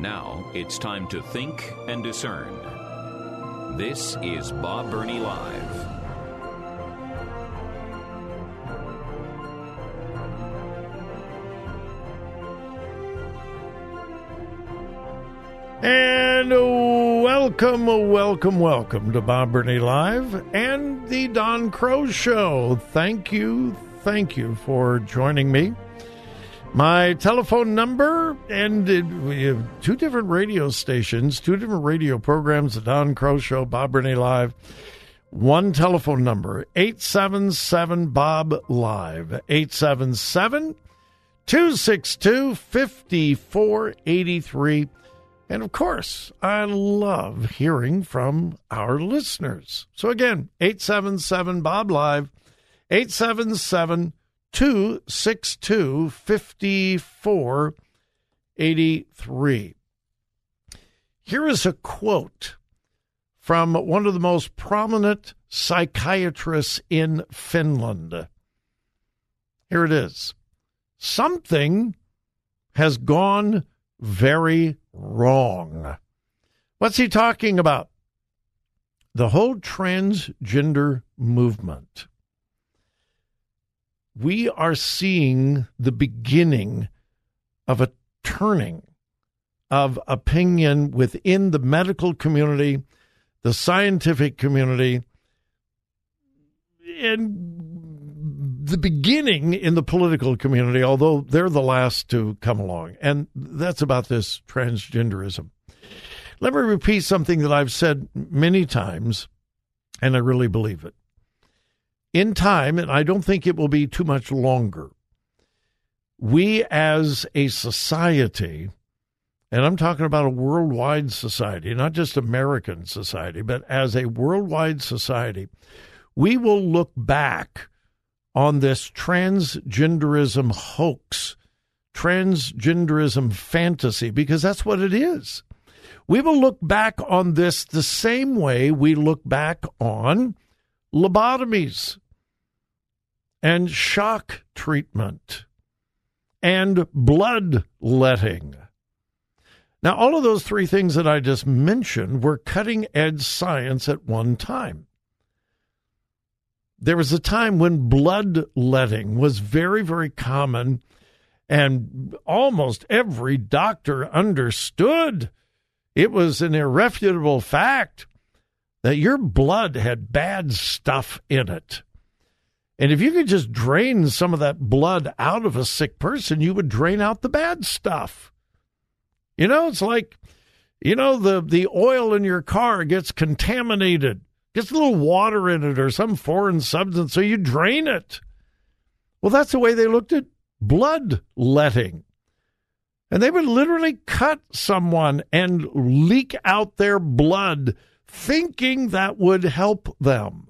Now it's time to think and discern. This is Bob Burney Live. And welcome, welcome, welcome to Bob Burney Live and the Don Crow Show. Thank you, thank you for joining me. My telephone number, and it, we have two different radio stations, two different radio programs, The Don Crow Show, Bob Burney Live. One telephone number, 877 Bob Live, 877 262 5483. And of course, I love hearing from our listeners. So again, 877 Bob Live, 877 262 5483. Here is a quote from one of the most prominent psychiatrists in Finland. Here it is Something has gone very wrong. What's he talking about? The whole transgender movement we are seeing the beginning of a turning of opinion within the medical community, the scientific community, and the beginning in the political community, although they're the last to come along. And that's about this transgenderism. Let me repeat something that I've said many times, and I really believe it in time, and I don't think it will be too much longer, we as a society, and I'm talking about a worldwide society, not just American society, but as a worldwide society, we will look back on this transgenderism hoax, transgenderism fantasy, because that's what it is. We will look back on this the same way we look back on lobotomies and shock treatment and bloodletting. Now, all of those three things that I just mentioned were cutting edge science at one time. There was a time when bloodletting was very, very common, and almost every doctor understood it was an irrefutable fact that your blood had bad stuff in it. And if you could just drain some of that blood out of a sick person, you would drain out the bad stuff. You know, it's like, you know, the, the oil in your car gets contaminated, gets a little water in it or some foreign substance, so you drain it. Well, that's the way they looked at bloodletting. And they would literally cut someone and leak out their blood thinking that would help them.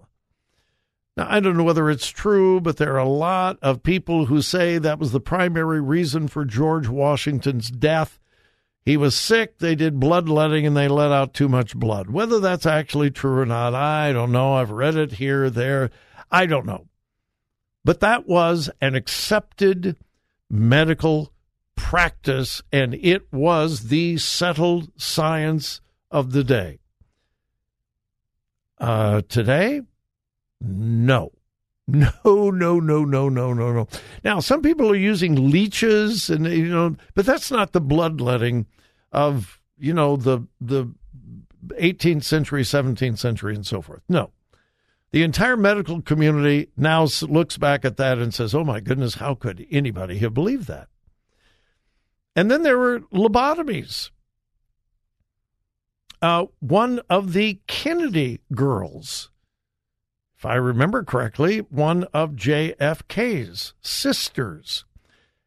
Now, I don't know whether it's true, but there are a lot of people who say that was the primary reason for George Washington's death. He was sick, they did bloodletting, and they let out too much blood. Whether that's actually true or not, I don't know. I've read it here, there. I don't know. But that was an accepted medical practice, and it was the settled science of the day. Uh, today, no. No, no, no, no, no, no, no. Now, some people are using leeches and you know, but that's not the bloodletting of, you know, the the 18th century, 17th century and so forth. No. The entire medical community now looks back at that and says, "Oh my goodness, how could anybody have believed that?" And then there were lobotomies. Uh, one of the Kennedy girls if I remember correctly, one of JFK's sisters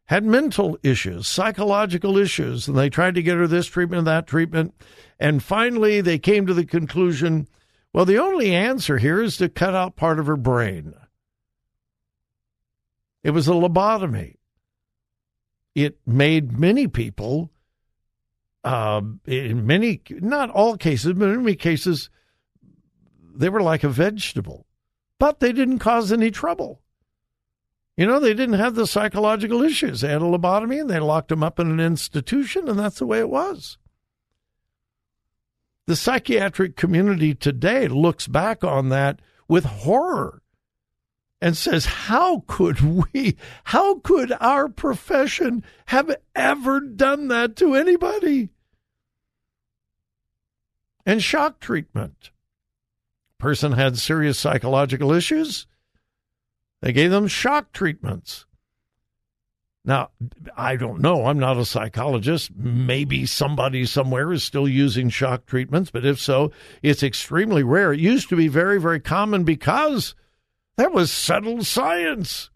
had mental issues, psychological issues, and they tried to get her this treatment, and that treatment. And finally, they came to the conclusion well, the only answer here is to cut out part of her brain. It was a lobotomy. It made many people, uh, in many, not all cases, but in many cases, they were like a vegetable. But they didn't cause any trouble. You know, they didn't have the psychological issues. They had a lobotomy and they locked them up in an institution, and that's the way it was. The psychiatric community today looks back on that with horror and says, How could we, how could our profession have ever done that to anybody? And shock treatment. Person had serious psychological issues they gave them shock treatments. Now, I don't know. I'm not a psychologist. Maybe somebody somewhere is still using shock treatments, but if so, it's extremely rare. It used to be very, very common because that was settled science.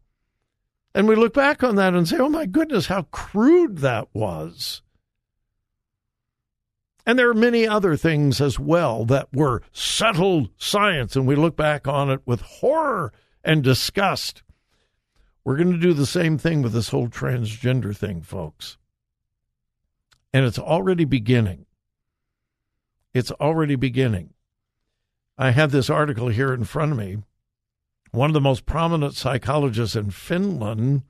And we look back on that and say, oh my goodness, how crude that was. And there are many other things as well that were settled science, and we look back on it with horror and disgust. We're going to do the same thing with this whole transgender thing, folks. And it's already beginning. It's already beginning. I have this article here in front of me. One of the most prominent psychologists in Finland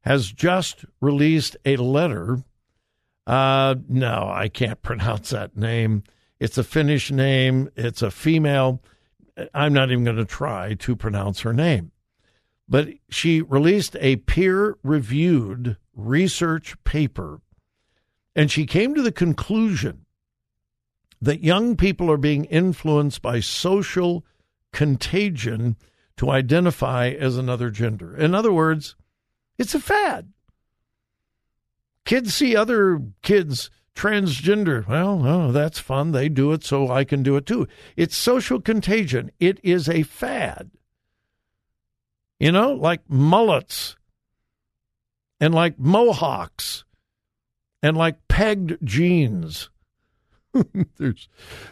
has just released a letter. Uh, no, I can't pronounce that name. It's a Finnish name, it's a female. I'm not even going to try to pronounce her name. But she released a peer reviewed research paper, and she came to the conclusion that young people are being influenced by social contagion to identify as another gender. In other words, it's a fad. Kids see other kids transgender. Well, oh, that's fun. They do it, so I can do it too. It's social contagion. It is a fad. You know, like mullets and like mohawks and like pegged jeans. there's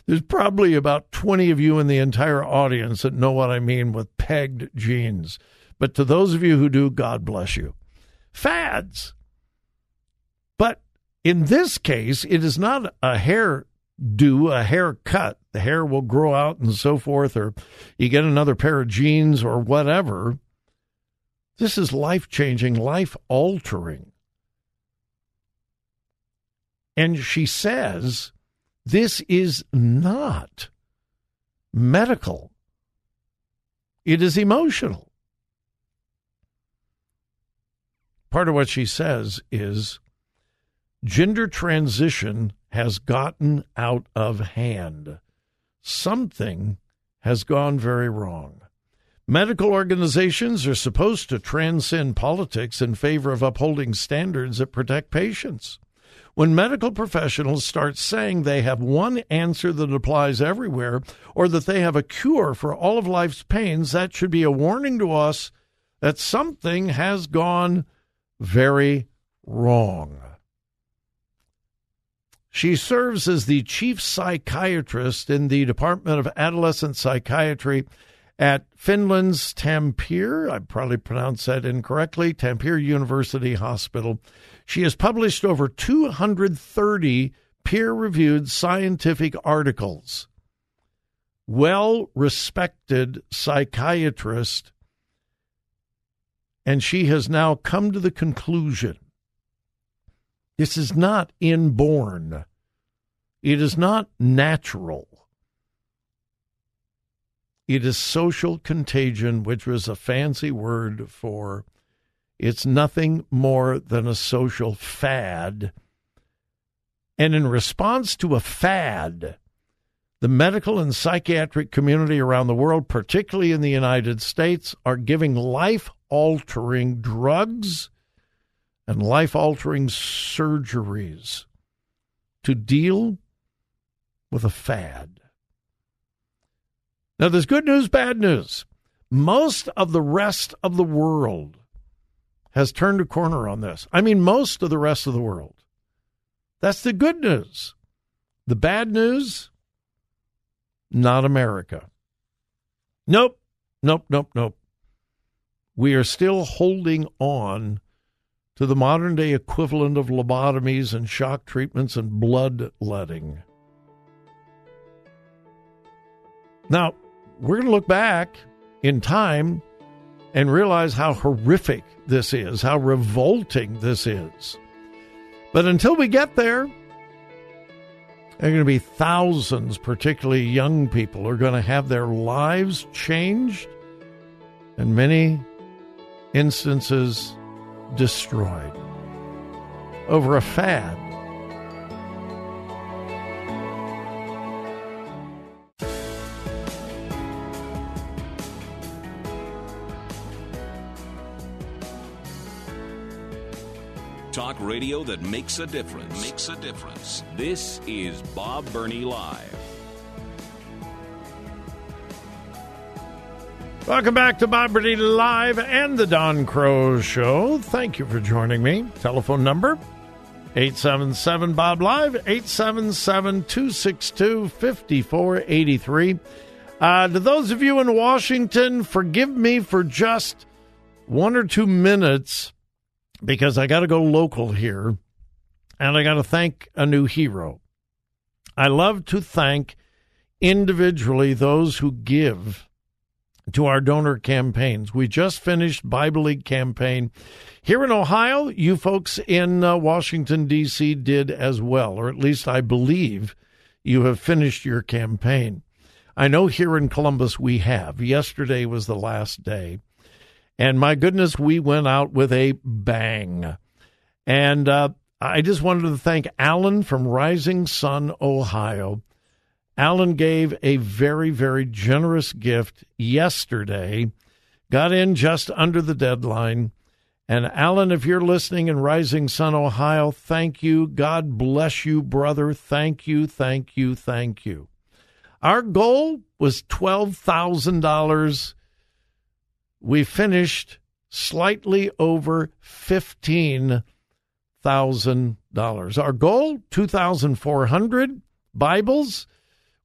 there's probably about 20 of you in the entire audience that know what I mean with pegged jeans. But to those of you who do, God bless you. Fads. But in this case, it is not a hair do, a haircut. The hair will grow out and so forth, or you get another pair of jeans or whatever. This is life changing, life altering. And she says this is not medical, it is emotional. Part of what she says is Gender transition has gotten out of hand. Something has gone very wrong. Medical organizations are supposed to transcend politics in favor of upholding standards that protect patients. When medical professionals start saying they have one answer that applies everywhere or that they have a cure for all of life's pains, that should be a warning to us that something has gone very wrong. She serves as the chief psychiatrist in the Department of Adolescent Psychiatry at Finland's Tampere. I probably pronounced that incorrectly. Tampere University Hospital. She has published over 230 peer reviewed scientific articles. Well respected psychiatrist. And she has now come to the conclusion this is not inborn. It is not natural. It is social contagion, which was a fancy word for it's nothing more than a social fad. And in response to a fad, the medical and psychiatric community around the world, particularly in the United States, are giving life altering drugs and life altering surgeries to deal with a fad. Now, there's good news, bad news. Most of the rest of the world, has turned a corner on this. I mean, most of the rest of the world. That's the good news. The bad news, not America. Nope, nope, nope, nope. We are still holding on to the modern day equivalent of lobotomies and shock treatments and bloodletting. Now, we're going to look back in time and realize how horrific this is, how revolting this is. But until we get there, there are going to be thousands, particularly young people, are going to have their lives changed and many instances destroyed over a fad Talk radio that makes a difference. Makes a difference. This is Bob Burney Live. Welcome back to Bob Burney Live and the Don Crow Show. Thank you for joining me. Telephone number 877 Bob Live, 877 262 5483. Uh, to those of you in Washington, forgive me for just one or two minutes because I got to go local here and I got to thank a new hero. I love to thank individually those who give to our donor campaigns. We just finished Bible League campaign here in Ohio. You folks in uh, Washington D.C. did as well, or at least I believe you have finished your campaign. I know here in Columbus we have. Yesterday was the last day. And my goodness, we went out with a bang. And uh, I just wanted to thank Alan from Rising Sun, Ohio. Alan gave a very, very generous gift yesterday, got in just under the deadline. And Alan, if you're listening in Rising Sun, Ohio, thank you. God bless you, brother. Thank you, thank you, thank you. Our goal was $12,000 we finished slightly over $15,000. Our goal 2,400 Bibles.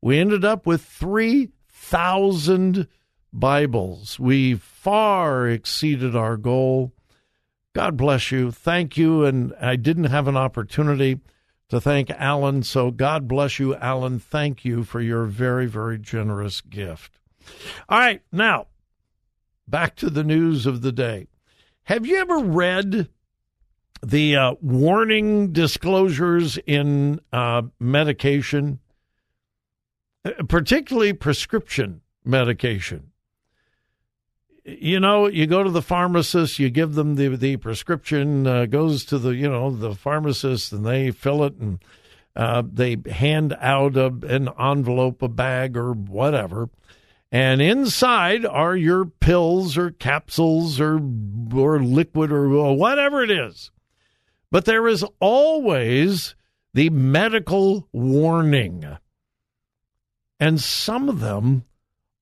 We ended up with 3,000 Bibles. We far exceeded our goal. God bless you. Thank you. And I didn't have an opportunity to thank Alan. So God bless you, Alan. Thank you for your very, very generous gift. All right. Now, back to the news of the day. Have you ever read the uh, warning disclosures in uh, medication, particularly prescription medication? You know, you go to the pharmacist, you give them the the prescription, uh, goes to the you know the pharmacist, and they fill it, and uh, they hand out a, an envelope, a bag, or whatever and inside are your pills or capsules or or liquid or whatever it is. But there is always the medical warning. And some of them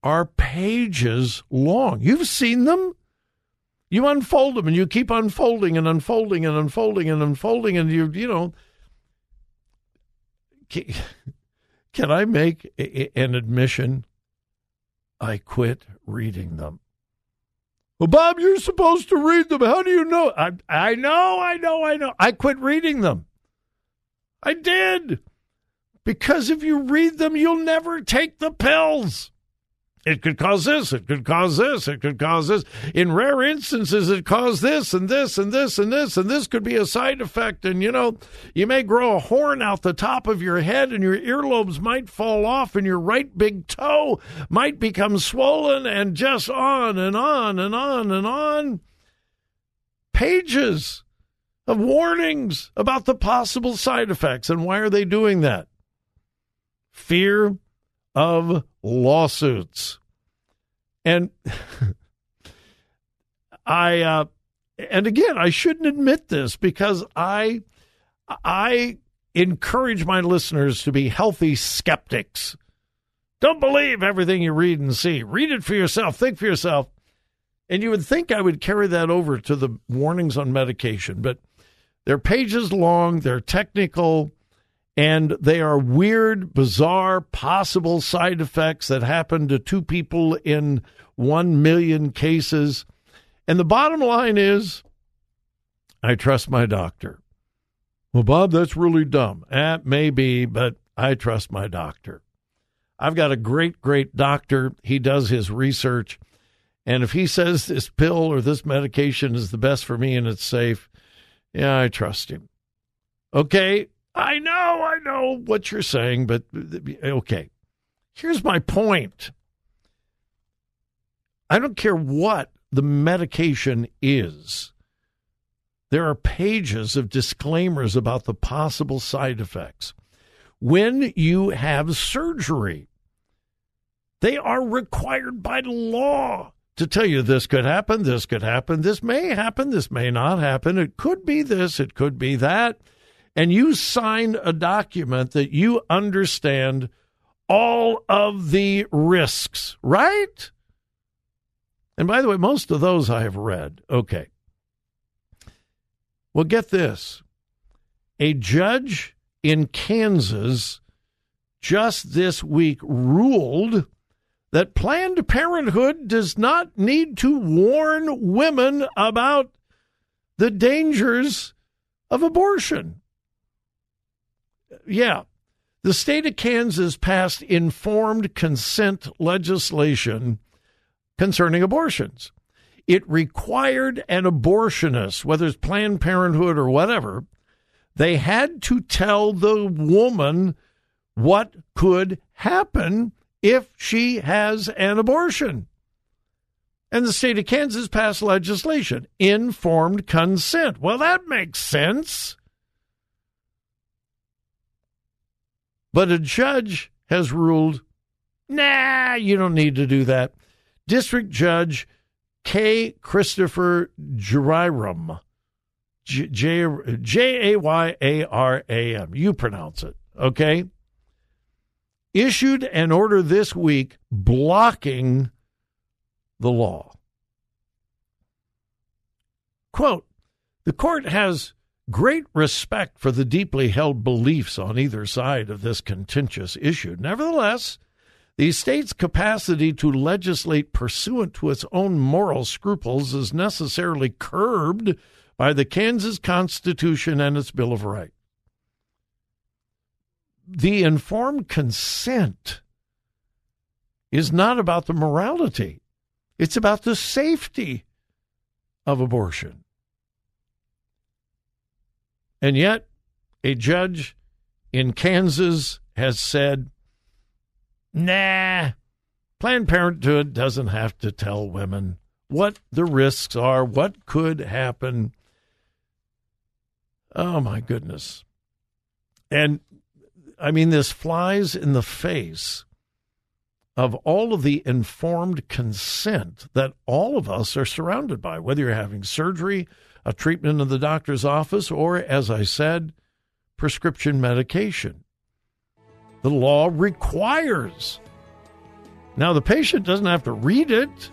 are pages long. You've seen them. You unfold them and you keep unfolding and unfolding and unfolding and unfolding and you you know can I make an admission? I quit reading them. Well, Bob, you're supposed to read them. How do you know? I, I know, I know, I know. I quit reading them. I did. Because if you read them, you'll never take the pills. It could cause this, it could cause this, it could cause this. In rare instances, it caused this and this and this and this, and this could be a side effect. And you know, you may grow a horn out the top of your head, and your earlobes might fall off, and your right big toe might become swollen, and just on and on and on and on. Pages of warnings about the possible side effects. And why are they doing that? Fear of lawsuits. And I uh, and again, I shouldn't admit this because I I encourage my listeners to be healthy skeptics. Don't believe everything you read and see. Read it for yourself. Think for yourself. And you would think I would carry that over to the warnings on medication, but they're pages long, they're technical, and they are weird, bizarre, possible side effects that happen to two people in one million cases. And the bottom line is I trust my doctor. Well, Bob, that's really dumb. Eh, maybe, but I trust my doctor. I've got a great, great doctor. He does his research. And if he says this pill or this medication is the best for me and it's safe, yeah, I trust him. Okay. I know, I know what you're saying, but okay. Here's my point I don't care what the medication is. There are pages of disclaimers about the possible side effects. When you have surgery, they are required by law to tell you this could happen, this could happen, this may happen, this may not happen, it could be this, it could be that. And you sign a document that you understand all of the risks, right? And by the way, most of those I have read. Okay. Well, get this a judge in Kansas just this week ruled that Planned Parenthood does not need to warn women about the dangers of abortion. Yeah, the state of Kansas passed informed consent legislation concerning abortions it required an abortionist, whether it's Planned Parenthood or whatever, they had to tell the woman what could happen if she has an abortion. And the state of Kansas passed legislation, informed consent. Well, that makes sense. But a judge has ruled, nah, you don't need to do that. District Judge K. Christopher Jayaram. J A Y A R A M. You pronounce it, okay? Issued an order this week blocking the law. Quote The court has great respect for the deeply held beliefs on either side of this contentious issue. Nevertheless, the state's capacity to legislate pursuant to its own moral scruples is necessarily curbed by the Kansas Constitution and its Bill of Rights. The informed consent is not about the morality, it's about the safety of abortion. And yet, a judge in Kansas has said Nah, Planned Parenthood doesn't have to tell women what the risks are, what could happen. Oh, my goodness. And I mean, this flies in the face of all of the informed consent that all of us are surrounded by, whether you're having surgery, a treatment in the doctor's office, or, as I said, prescription medication the law requires. Now, the patient doesn't have to read it,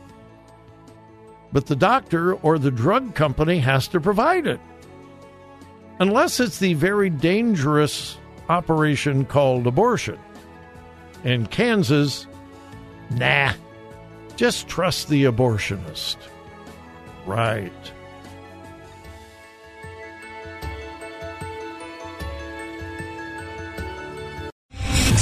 but the doctor or the drug company has to provide it. Unless it's the very dangerous operation called abortion. In Kansas, nah, just trust the abortionist. Right.